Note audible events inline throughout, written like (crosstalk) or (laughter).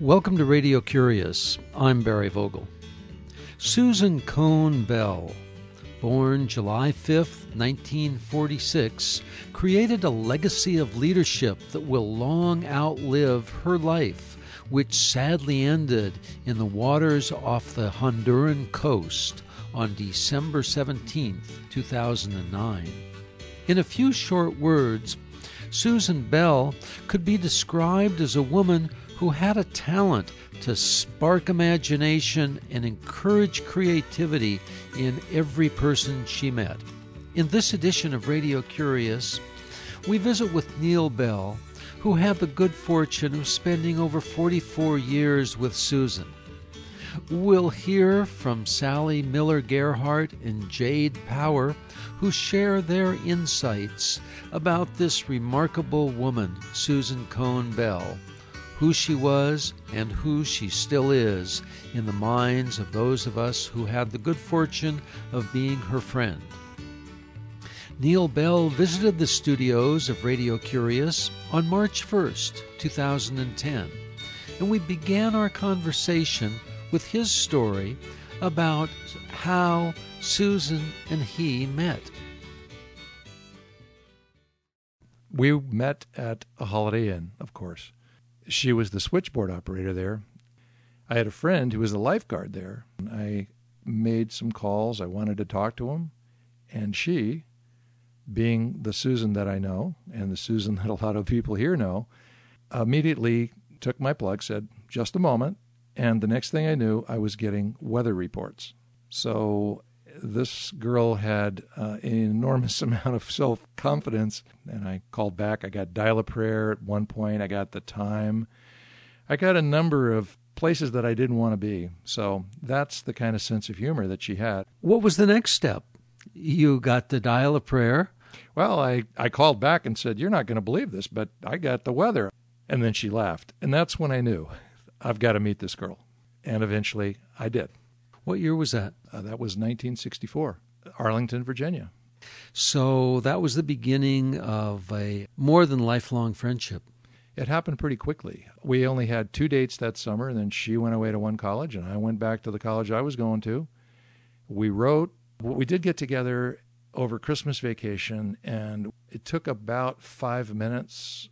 Welcome to Radio Curious. I'm Barry Vogel. Susan Cone Bell, born July 5th, 1946, created a legacy of leadership that will long outlive her life, which sadly ended in the waters off the Honduran coast on December 17, 2009. In a few short words, Susan Bell could be described as a woman who had a talent to spark imagination and encourage creativity in every person she met. In this edition of Radio Curious, we visit with Neil Bell, who had the good fortune of spending over 44 years with Susan. We'll hear from Sally Miller Gearhart and Jade Power, who share their insights about this remarkable woman, Susan Cone Bell who she was and who she still is in the minds of those of us who had the good fortune of being her friend. Neil Bell visited the studios of Radio Curious on March 1st, 2010, and we began our conversation with his story about how Susan and he met. We met at a Holiday Inn, of course she was the switchboard operator there. I had a friend who was a lifeguard there. I made some calls. I wanted to talk to him. And she, being the Susan that I know and the Susan (laughs) that a lot of people here know, immediately took my plug, said, just a moment. And the next thing I knew, I was getting weather reports. So this girl had uh, an enormous (laughs) amount of self confidence. And I called back. I got dial a prayer at one point. I got the time. I got a number of places that I didn't want to be. So that's the kind of sense of humor that she had. What was the next step? You got the dial a prayer. Well, I, I called back and said, You're not going to believe this, but I got the weather. And then she laughed. And that's when I knew I've got to meet this girl. And eventually I did. What year was that? Uh, that was 1964, Arlington, Virginia. So that was the beginning of a more than lifelong friendship. It happened pretty quickly. We only had two dates that summer, and then she went away to one college, and I went back to the college I was going to. We wrote. We did get together over Christmas vacation, and it took about five minutes,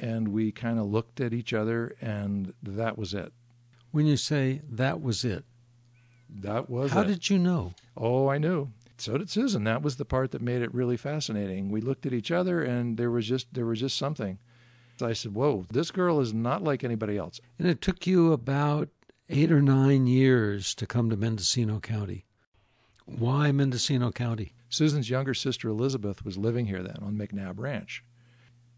and we kind of looked at each other, and that was it. When you say that was it, that was How it. did you know? Oh, I knew. So did Susan. That was the part that made it really fascinating. We looked at each other and there was just there was just something. I said, "Whoa, this girl is not like anybody else." And it took you about 8 or 9 years to come to Mendocino County. Why Mendocino County? Susan's younger sister Elizabeth was living here then on McNabb Ranch.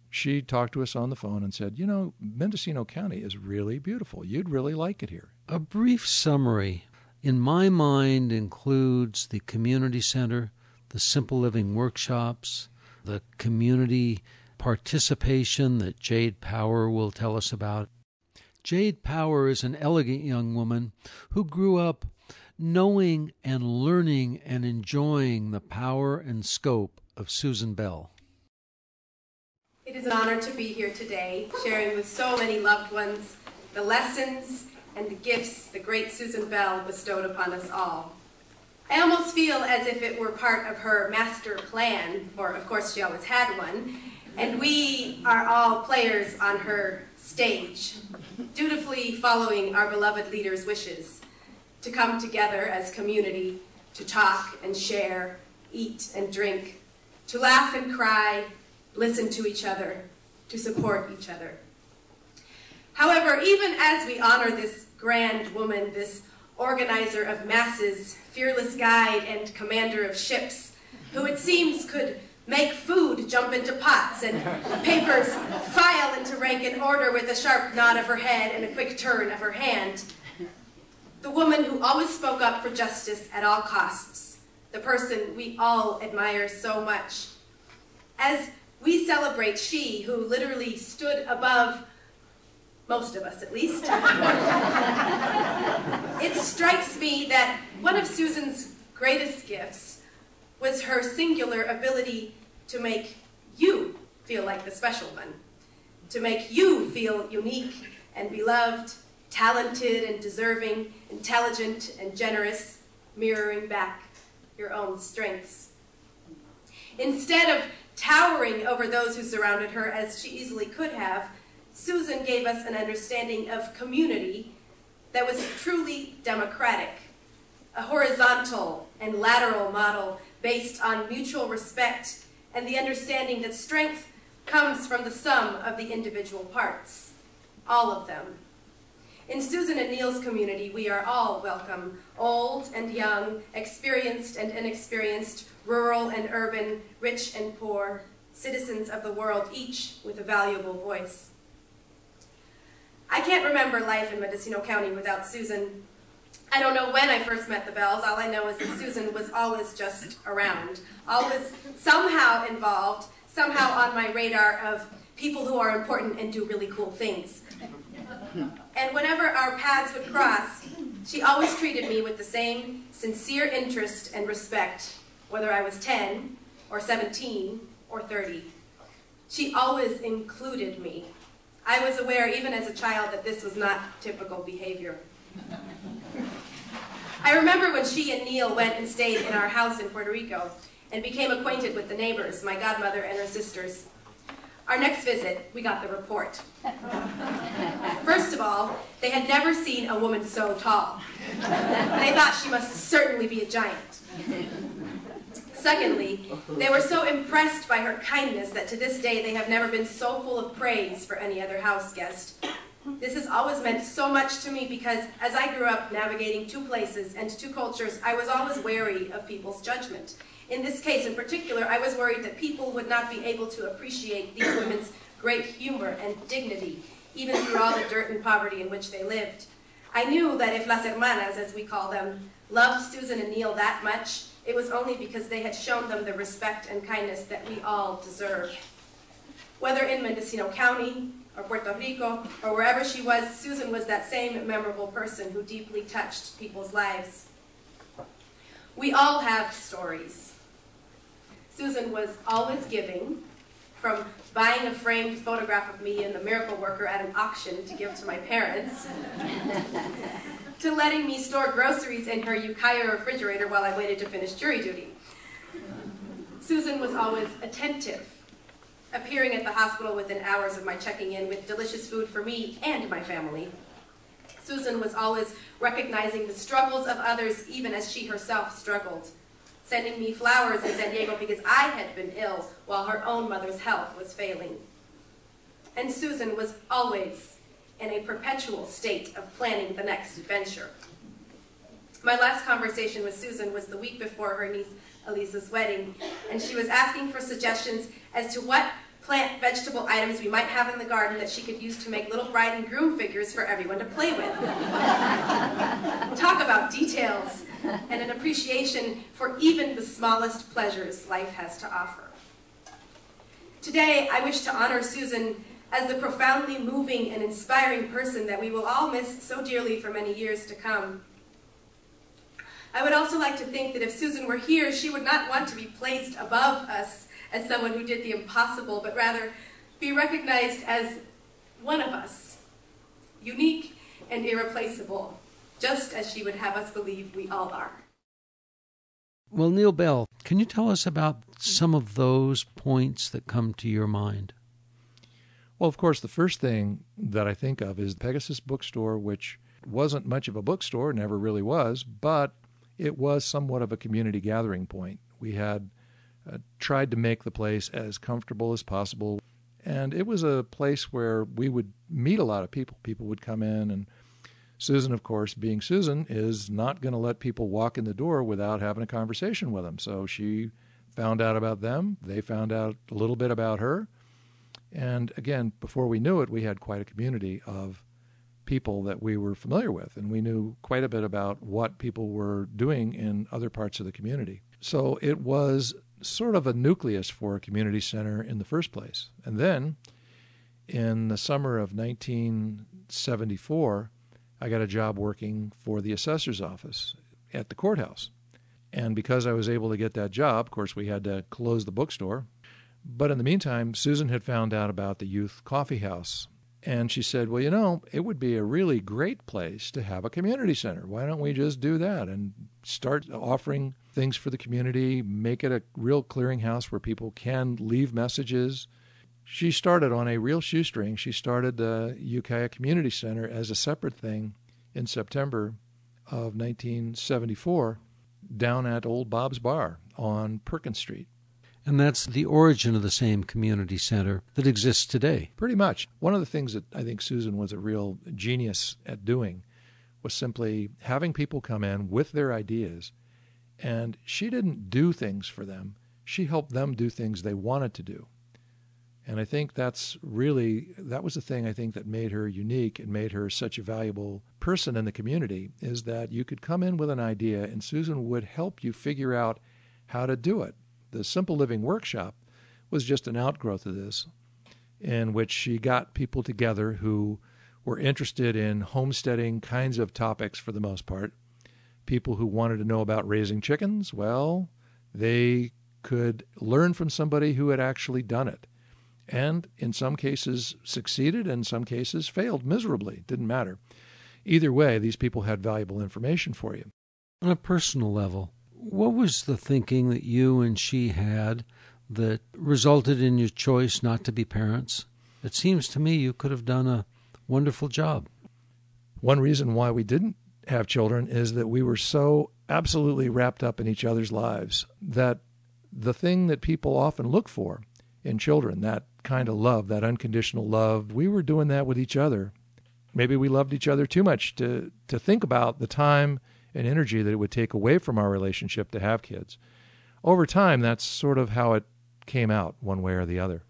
She talked to us on the phone and said, "You know, Mendocino County is really beautiful. You'd really like it here." A brief summary in my mind includes the community center, the simple living workshops, the community participation that Jade Power will tell us about. Jade Power is an elegant young woman who grew up knowing and learning and enjoying the power and scope of Susan Bell. It is an honor to be here today, sharing with so many loved ones the lessons and the gifts the great Susan Bell bestowed upon us all. I almost feel as if it were part of her master plan, for of course she always had one, and we are all players on her stage, dutifully following our beloved leader's wishes to come together as community, to talk and share, eat and drink, to laugh and cry, listen to each other, to support each other. However, even as we honor this grand woman, this organizer of masses, fearless guide and commander of ships, who it seems could make food jump into pots and (laughs) papers file into rank and order with a sharp nod of her head and a quick turn of her hand. The woman who always spoke up for justice at all costs, the person we all admire so much. As we celebrate she who literally stood above most of us at least. it strikes me that one of Susan's greatest gifts was her singular ability to make you feel like the special one, to make you feel unique and beloved talented and deserving, intelligent and generous, mirroring back your own strengths. Instead of towering over those who surrounded her as she easily could have, Susan gave us an understanding of community that was truly democratic, a horizontal and lateral model based on mutual respect and the understanding that strength comes from the sum of the individual parts, all of them. In Susan and Neil's community, we are all welcome, old and young, experienced and inexperienced, rural and urban, rich and poor, citizens of the world, each with a valuable voice. I can't remember life in Mendocino County without Susan. I don't know when I first met the Bells. All I know is that Susan was always just around, always somehow involved, somehow on my radar of people who are important and do really cool things. And whenever our paths would cross, she always treated me with the same sincere interest and respect, whether I was 10 or 17 or 30. She always included me. I was aware, even as a child, that this was not typical behavior. I remember when she and Neil went and stayed in our house in Puerto Rico and became acquainted with the neighbors, my godmother and her sisters. Our next visit, we got the report. First of all, they had never seen a woman so tall. They thought she must certainly be a giant. Secondly, they were so impressed by her kindness that to this day they have never been so full of praise for any other house guest. This has always meant so much to me because as I grew up navigating two places and two cultures, I was always wary of people's judgment. In this case in particular, I was worried that people would not be able to appreciate these women's great humor and dignity, even through all the dirt and poverty in which they lived. I knew that if Las Hermanas, as we call them, loved Susan and Neil that much, it was only because they had shown them the respect and kindness that we all deserve. Whether in Mendocino County, or Puerto Rico, or wherever she was, Susan was that same memorable person who deeply touched people's lives. We all have stories. Susan was always giving, from buying a framed photograph of me and the miracle worker at an auction to give to my parents, (laughs) to letting me store groceries in her Ukiah refrigerator while I waited to finish jury duty. Susan was always attentive, appearing at the hospital within hours of my checking in with delicious food for me and my family. Susan was always recognizing the struggles of others even as she herself struggled, sending me flowers in San Diego because I had been ill while her own mother's health was failing. And Susan was always in a perpetual state of planning the next adventure. My last conversation with Susan was the week before her niece Elisa's wedding, and she was asking for suggestions as to what plant vegetable items we might have in the garden that she could use to make little bride and groom figures for everyone to play with. (laughs) Talk about details and an appreciation for even the smallest pleasures life has to offer. Today, I wish to honor Susan as the profoundly moving and inspiring person that we will all miss so dearly for many years to come. I would also like to think that if Susan were here, she would not want to be placed above us as someone who did the impossible, but rather be recognized as one of us, unique and irreplaceable, just as she would have us believe we all are. Well, Neil Bell, can you tell us about some of those points that come to your mind? Well, of course, the first thing that I think of is the Pegasus Bookstore, which wasn't much of a bookstore, never really was, but it was somewhat of a community gathering point. We had uh, tried to make the place as comfortable as possible, and it was a place where we would meet a lot of people. People would come in, and Susan, of course, being Susan, is not going to let people walk in the door without having a conversation with them. So she found out about them, they found out a little bit about her and again, before we knew it, we had quite a community of people that we were familiar with, and we knew quite a bit about what people were doing in other parts of the community. So it was sort of a nucleus for a community center in the first place. And then in the summer of 1974, I got a job working for the assessor's office at the courthouse. And because I was able to get that job, of course, we had to close the bookstore but in the meantime, Susan had found out about the youth coffee house. And she said, Well, you know, it would be a really great place to have a community center. Why don't we just do that and start offering things for the community, make it a real clearinghouse where people can leave messages? She started on a real shoestring. She started the Ukiah Community Center as a separate thing in September of 1974 down at Old Bob's Bar on Perkins Street. And that's the origin of the same community center that exists today. Pretty much. One of the things that I think Susan was a real genius at doing was simply having people come in with their ideas. And she didn't do things for them, she helped them do things they wanted to do. And I think that's really that was the thing I think that made her unique and made her such a valuable person in the community is that you could come in with an idea and Susan would help you figure out how to do it. The Simple Living Workshop was just an outgrowth of this in which she got people together who were interested in homesteading kinds of topics for the most part. People who wanted to know about raising chickens, well, they could learn from somebody who had actually done it and in some cases succeeded, in some cases failed miserably. Didn't matter. Either way, these people had valuable information for you. On a personal level, what was the thinking that you and she had that resulted in your choice not to be parents? It seems to me you could have done a wonderful job. One reason why we didn't have children is that we were so absolutely wrapped up in each other's lives that the thing that people often look for in children, that kind of love, that unconditional love. We were doing that with each other. Maybe we loved each other too much to, to think about the time and energy that it would take away from our relationship to have kids. Over time, that's sort of how it came out, one way or the other.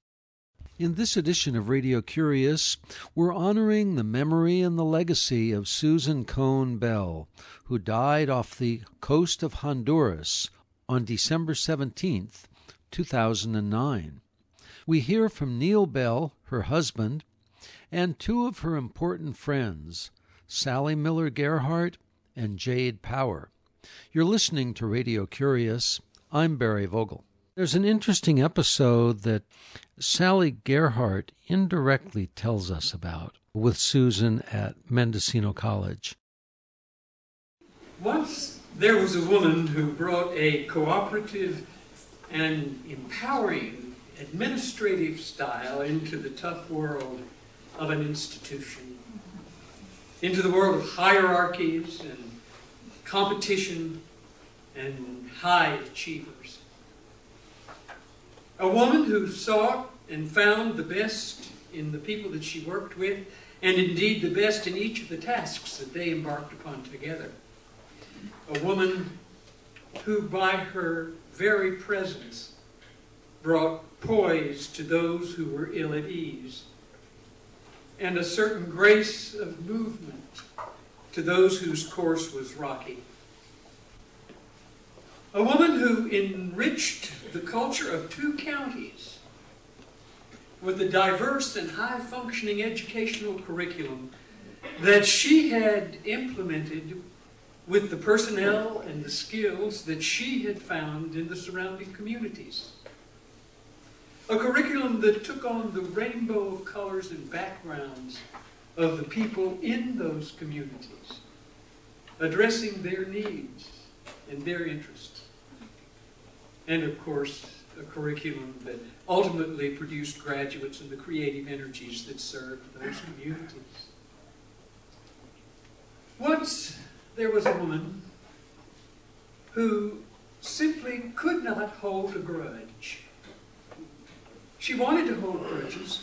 In this edition of Radio Curious, we're honoring the memory and the legacy of Susan Cone Bell, who died off the coast of Honduras on December 17th, 2009 we hear from Neil Bell, her husband, and two of her important friends, Sally Miller Gearhart and Jade Power. You're listening to Radio Curious. I'm Barry Vogel. There's an interesting episode that Sally Gearhart indirectly tells us about with Susan at Mendocino College. Once there was a woman who brought a cooperative and empowering administrative style into the tough world of an institution, into the world of hierarchies and competition and high achievers. A woman who sought and found the best in the people that she worked with, and indeed the best in each of the tasks that they embarked upon together. A woman who, by her very presence, brought poise to those who were ill at ease, and a certain grace of movement to those whose course was rocky. A woman who enriched the culture of two counties with a diverse and high functioning educational curriculum that she had implemented with the personnel and the skills that she had found in the surrounding communities. A curriculum that took on the rainbow of colors and backgrounds of the people in those communities, addressing their needs and their interests. And of course, a curriculum that ultimately produced graduates and the creative energies that served those communities. Once there was a woman who simply could not hold a grudge. She wanted to hold grudges.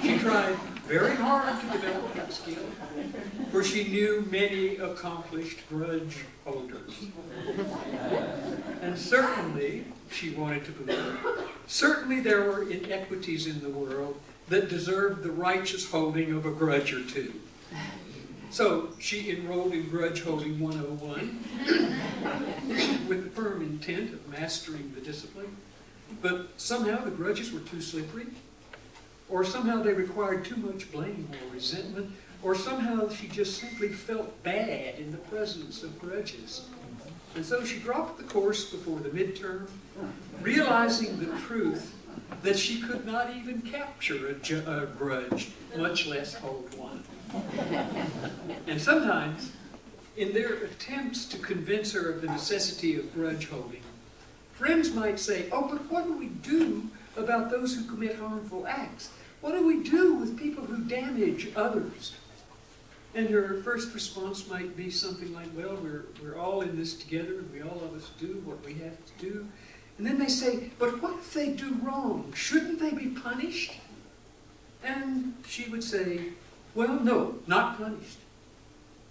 she tried very hard to develop that skill, for she knew many accomplished grudge holders. And certainly, she wanted to believe, certainly there were inequities in the world that deserved the righteous holding of a grudge or two. So she enrolled in Grudge Holding 101 with the firm intent of mastering the discipline. But somehow the grudges were too slippery, or somehow they required too much blame or resentment, or somehow she just simply felt bad in the presence of grudges. And so she dropped the course before the midterm, realizing the truth that she could not even capture a, a grudge, much less hold one. And sometimes, in their attempts to convince her of the necessity of grudge holding, friends might say, Oh, but what do we do about those who commit harmful acts? What do we do with people who damage others? And her first response might be something like, Well, we're, we're all in this together, and we all of us do what we have to do. And then they say, But what if they do wrong? Shouldn't they be punished? And she would say, Well, no, not punished.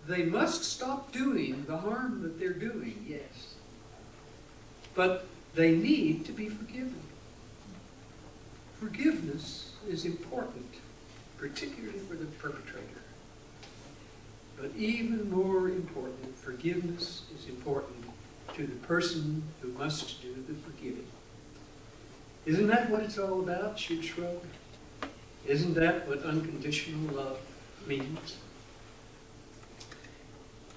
They must stop doing the harm that they're doing, yes. But they need to be forgiven. Forgiveness is important, particularly for the perpetrator. But even more important, forgiveness is important to the person who must do the forgiving. Isn't that what it's all about, shrug? Isn't that what unconditional love means?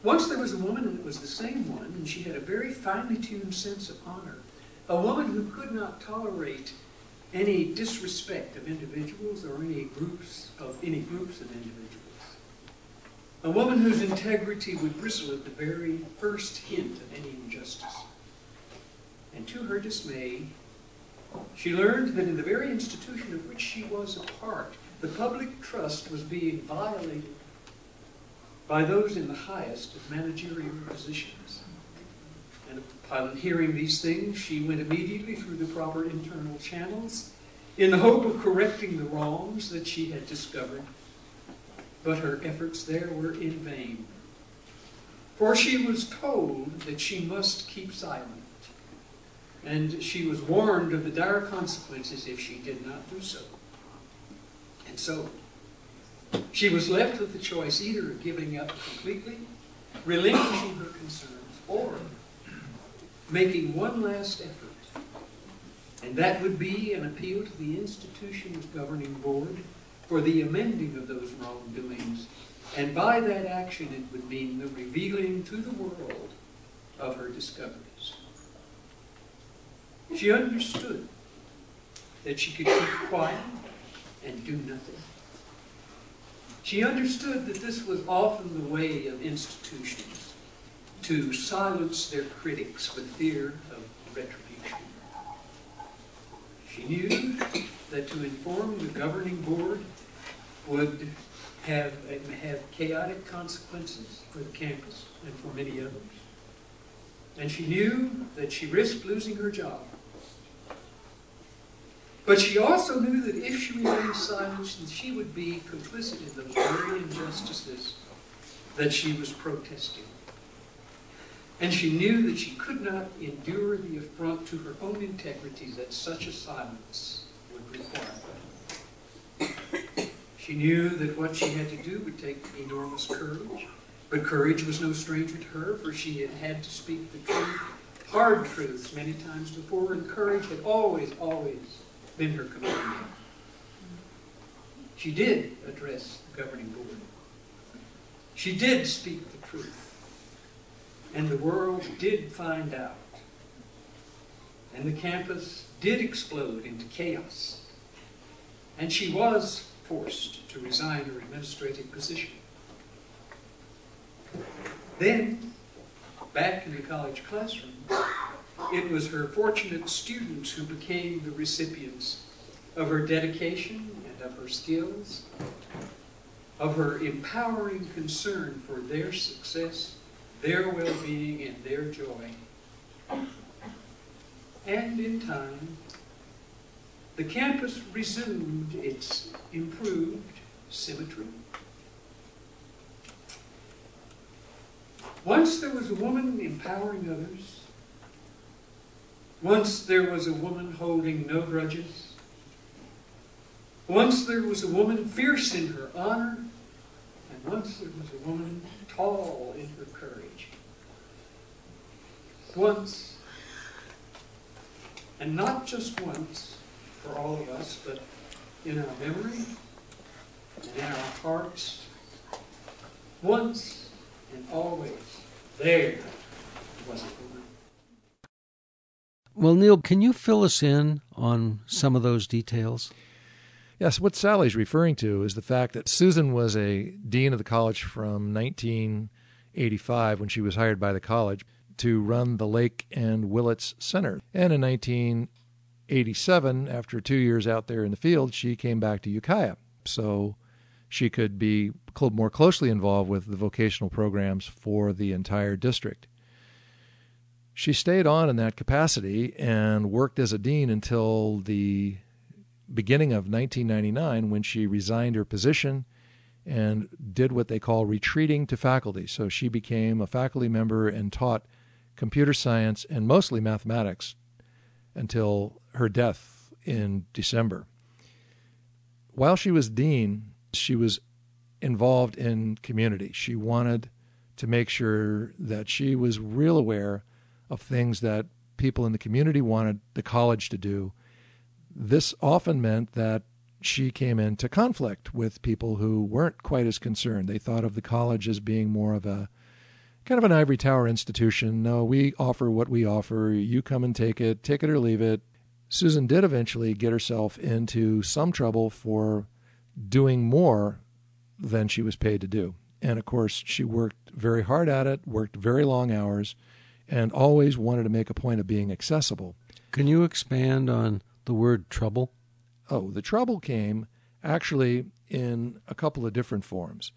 Once there was a woman, and it was the same one, and she had a very finely tuned sense of honor. A woman who could not tolerate any disrespect of individuals or any groups of any groups of individuals. A woman whose integrity would bristle at the very first hint of any injustice. And to her dismay, she learned that in the very institution of which she was a part, the public trust was being violated by those in the highest of managerial positions. And upon hearing these things, she went immediately through the proper internal channels in the hope of correcting the wrongs that she had discovered. But her efforts there were in vain. For she was told that she must keep silent. And she was warned of the dire consequences if she did not do so. And so, she was left with the choice either of giving up completely, relinquishing her concerns, or making one last effort. And that would be an appeal to the institution's governing board for the amending of those wrongdoings. And by that action, it would mean the revealing to the world of her discoveries. She understood that she could keep quiet and do nothing. She understood that this was often the way of institutions to silence their critics with fear of retribution. She knew that to inform the governing board would have, have chaotic consequences for the campus and for many others. And she knew that she risked losing her job. But she also knew that if she remained silent, she would be complicit in those very injustices that she was protesting. And she knew that she could not endure the affront to her own integrity that such a silence would require. She knew that what she had to do would take enormous courage. But courage was no stranger to her, for she had had to speak the truth, hard truths, many times before, and courage had always, always been her companion. She did address the governing board. She did speak the truth. And the world did find out. And the campus did explode into chaos. And she was forced to resign her administrative position. Then, back in the college classroom, it was her fortunate students who became the recipients of her dedication and of her skills, of her empowering concern for their success, their well being, and their joy. And in time, the campus resumed its improved symmetry. Once there was a woman empowering others. Once there was a woman holding no grudges. Once there was a woman fierce in her honor. And once there was a woman tall in her courage. Once, and not just once for all of us, but in our memory and in our hearts, once and always, there was a woman. Well, Neil, can you fill us in on some of those details? Yes, what Sally's referring to is the fact that Susan was a dean of the college from 1985 when she was hired by the college to run the Lake and Willits Center. And in 1987, after two years out there in the field, she came back to Ukiah. So she could be more closely involved with the vocational programs for the entire district. She stayed on in that capacity and worked as a dean until the beginning of 1999 when she resigned her position and did what they call retreating to faculty. So she became a faculty member and taught computer science and mostly mathematics until her death in December. While she was dean, she was involved in community. She wanted to make sure that she was real aware of things that people in the community wanted the college to do this often meant that she came into conflict with people who weren't quite as concerned. They thought of the college as being more of a kind of an ivory tower institution. No, we offer what we offer. You come and take it, take it or leave it. Susan did eventually get herself into some trouble for doing more than she was paid to do. And of course, she worked very hard at it, worked very long hours, and always wanted to make a point of being accessible. Can you expand on the word trouble? Oh, the trouble came actually in a couple of different forms.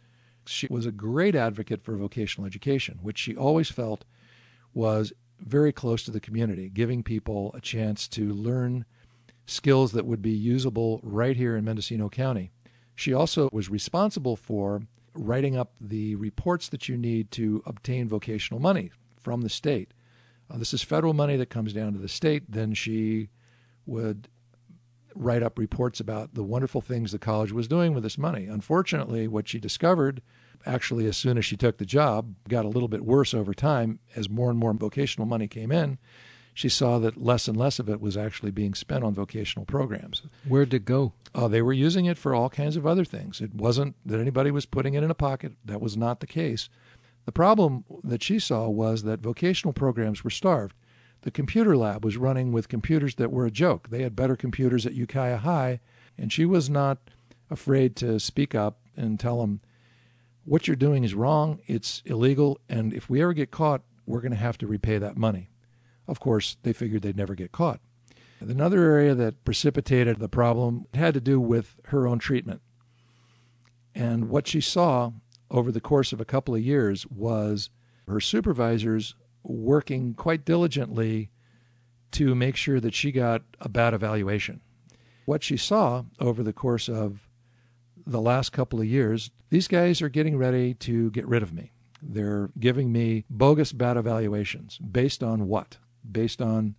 She was a great advocate for vocational education, which she always felt was very close to the community, giving people a chance to learn skills that would be usable right here in Mendocino County. She also was responsible for writing up the reports that you need to obtain vocational money from the state. Uh, this is federal money that comes down to the state. Then she would write up reports about the wonderful things the college was doing with this money. Unfortunately, what she discovered, actually, as soon as she took the job, got a little bit worse over time as more and more vocational money came in. She saw that less and less of it was actually being spent on vocational programs. Where'd it go? Oh, they were using it for all kinds of other things. It wasn't that anybody was putting it in a pocket. That was not the case. The problem that she saw was that vocational programs were starved. The computer lab was running with computers that were a joke. They had better computers at Ukiah High, and she was not afraid to speak up and tell them, what you're doing is wrong, it's illegal, and if we ever get caught, we're going to have to repay that money. Of course, they figured they'd never get caught. Another area that precipitated the problem had to do with her own treatment. And what she saw over the course of a couple of years was her supervisors working quite diligently to make sure that she got a bad evaluation. What she saw over the course of the last couple of years, these guys are getting ready to get rid of me. They're giving me bogus bad evaluations. Based on what? Based on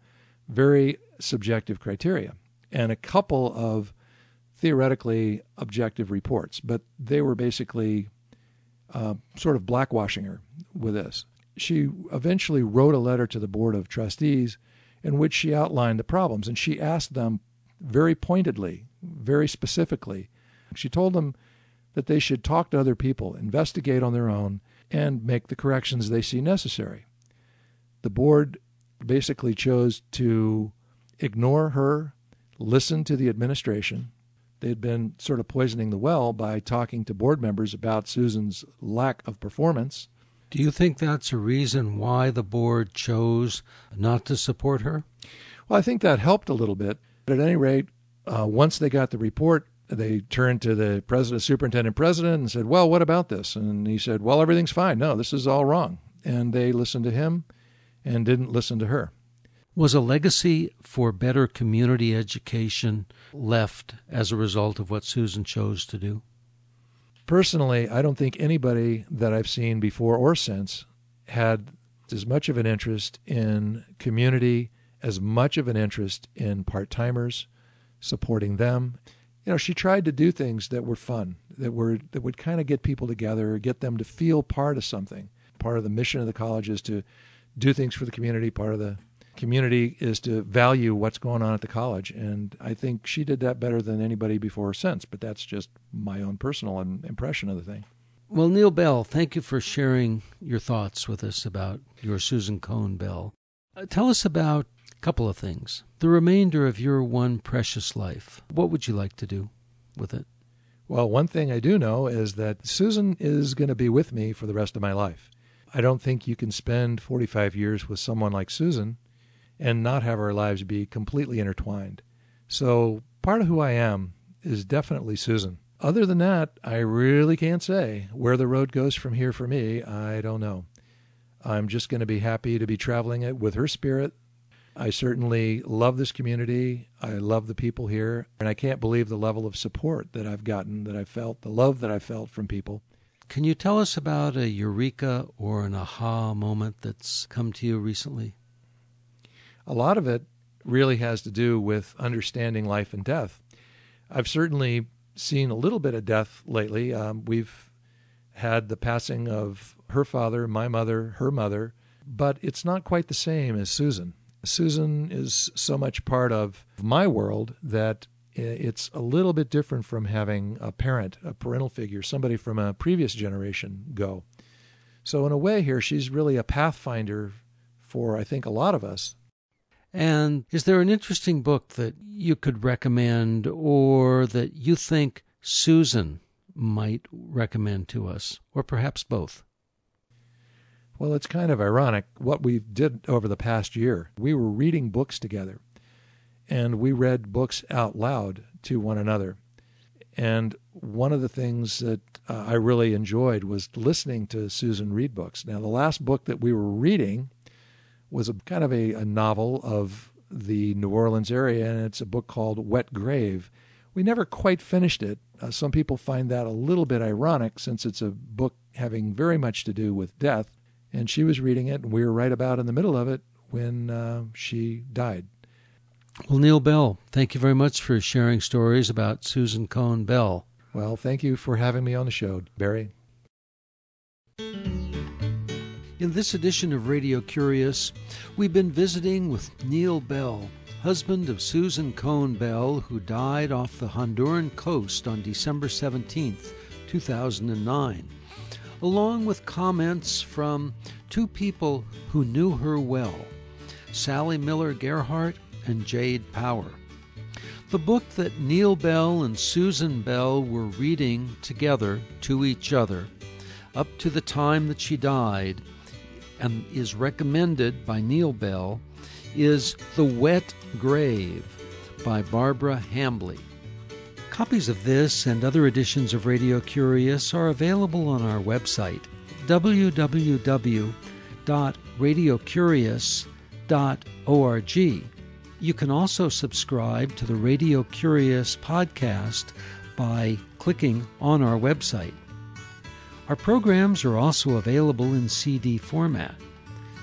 very subjective criteria and a couple of theoretically objective reports, but they were basically uh, sort of blackwashing her with this she eventually wrote a letter to the Board of Trustees in which she outlined the problems. And she asked them very pointedly, very specifically, she told them that they should talk to other people, investigate on their own, and make the corrections they see necessary. The board basically chose to ignore her, listen to the administration. They had been sort of poisoning the well by talking to board members about Susan's lack of performance do you think that's a reason why the board chose not to support her? Well, I think that helped a little bit. But at any rate, uh, once they got the report, they turned to the president, superintendent president, and said, "Well, what about this?" And he said, "Well, everything's fine. No, this is all wrong." And they listened to him, and didn't listen to her. Was a legacy for better community education left as a result of what Susan chose to do? Personally, I don't think anybody that I've seen before or since had as much of an interest in community, as much of an interest in part timers, supporting them. You know, she tried to do things that were fun, that were that would kind of get people together, get them to feel part of something. Part of the mission of the college is to do things for the community. Part of the community is to value what's going on at the college. And I think she did that better than anybody before or since. But that's just my own personal impression of the thing. Well, Neil Bell, thank you for sharing your thoughts with us about your Susan Cone Bell. Uh, tell us about a couple of things. The remainder of your one precious life, what would you like to do with it? Well, one thing I do know is that Susan is going to be with me for the rest of my life. I don't think you can spend 45 years with someone like Susan and not have our lives be completely intertwined. So, part of who I am is definitely Susan. Other than that, I really can't say. Where the road goes from here for me, I don't know. I'm just going to be happy to be traveling it with her spirit. I certainly love this community. I love the people here. And I can't believe the level of support that I've gotten, that I've felt, the love that I've felt from people. Can you tell us about a eureka or an aha moment that's come to you recently? A lot of it really has to do with understanding life and death. I've certainly seen a little bit of death lately. Um, we've had the passing of her father, my mother, her mother, but it's not quite the same as Susan. Susan is so much part of my world that it's a little bit different from having a parent, a parental figure, somebody from a previous generation go. So, in a way, here, she's really a pathfinder for, I think, a lot of us. And is there an interesting book that you could recommend or that you think Susan might recommend to us, or perhaps both? Well, it's kind of ironic what we did over the past year. We were reading books together, and we read books out loud to one another. And one of the things that uh, I really enjoyed was listening to Susan read books. Now, the last book that we were reading was a kind of a, a novel of the New Orleans area, and it's a book called Wet Grave. We never quite finished it. Uh, some people find that a little bit ironic since it's a book having very much to do with death and she was reading it, and we were right about in the middle of it when uh, she died. Well, Neil Bell, thank you very much for sharing stories about Susan Cone Bell. Well, thank you for having me on the show, Barry. In this edition of Radio Curious, we've been visiting with Neil Bell, husband of Susan Cone Bell, who died off the Honduran coast on December 17, 2009 along with comments from two people who knew her well Sally Miller Gearhart and Jade Power. The book that Neil Bell and Susan Bell were reading together to each other up to the time that she died and is recommended by Neil Bell is The Wet Grave by Barbara Hambly. Copies of this and other editions of Radio Curious are available on our website, www.radiocurious.org. You can also subscribe to the Radio Curious podcast by clicking on our website. Our programs are also available in CD format.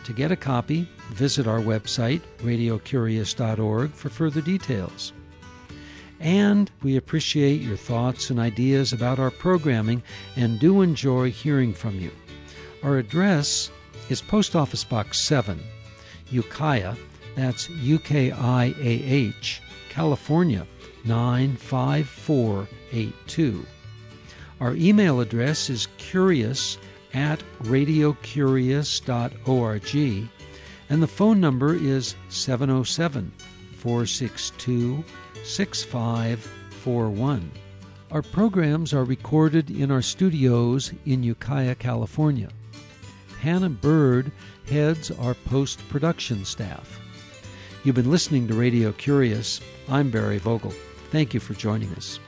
To get a copy, visit our website, radiocurious.org, for further details. And we appreciate your thoughts and ideas about our programming and do enjoy hearing from you. Our address is Post Office Box 7, Ukiah, that's U K I A H, California 95482. Our email address is curious at radiocurious.org, and the phone number is 707 462 6541. Our programs are recorded in our studios in Ukiah, California. Hannah Bird heads our post production staff. You've been listening to Radio Curious. I'm Barry Vogel. Thank you for joining us.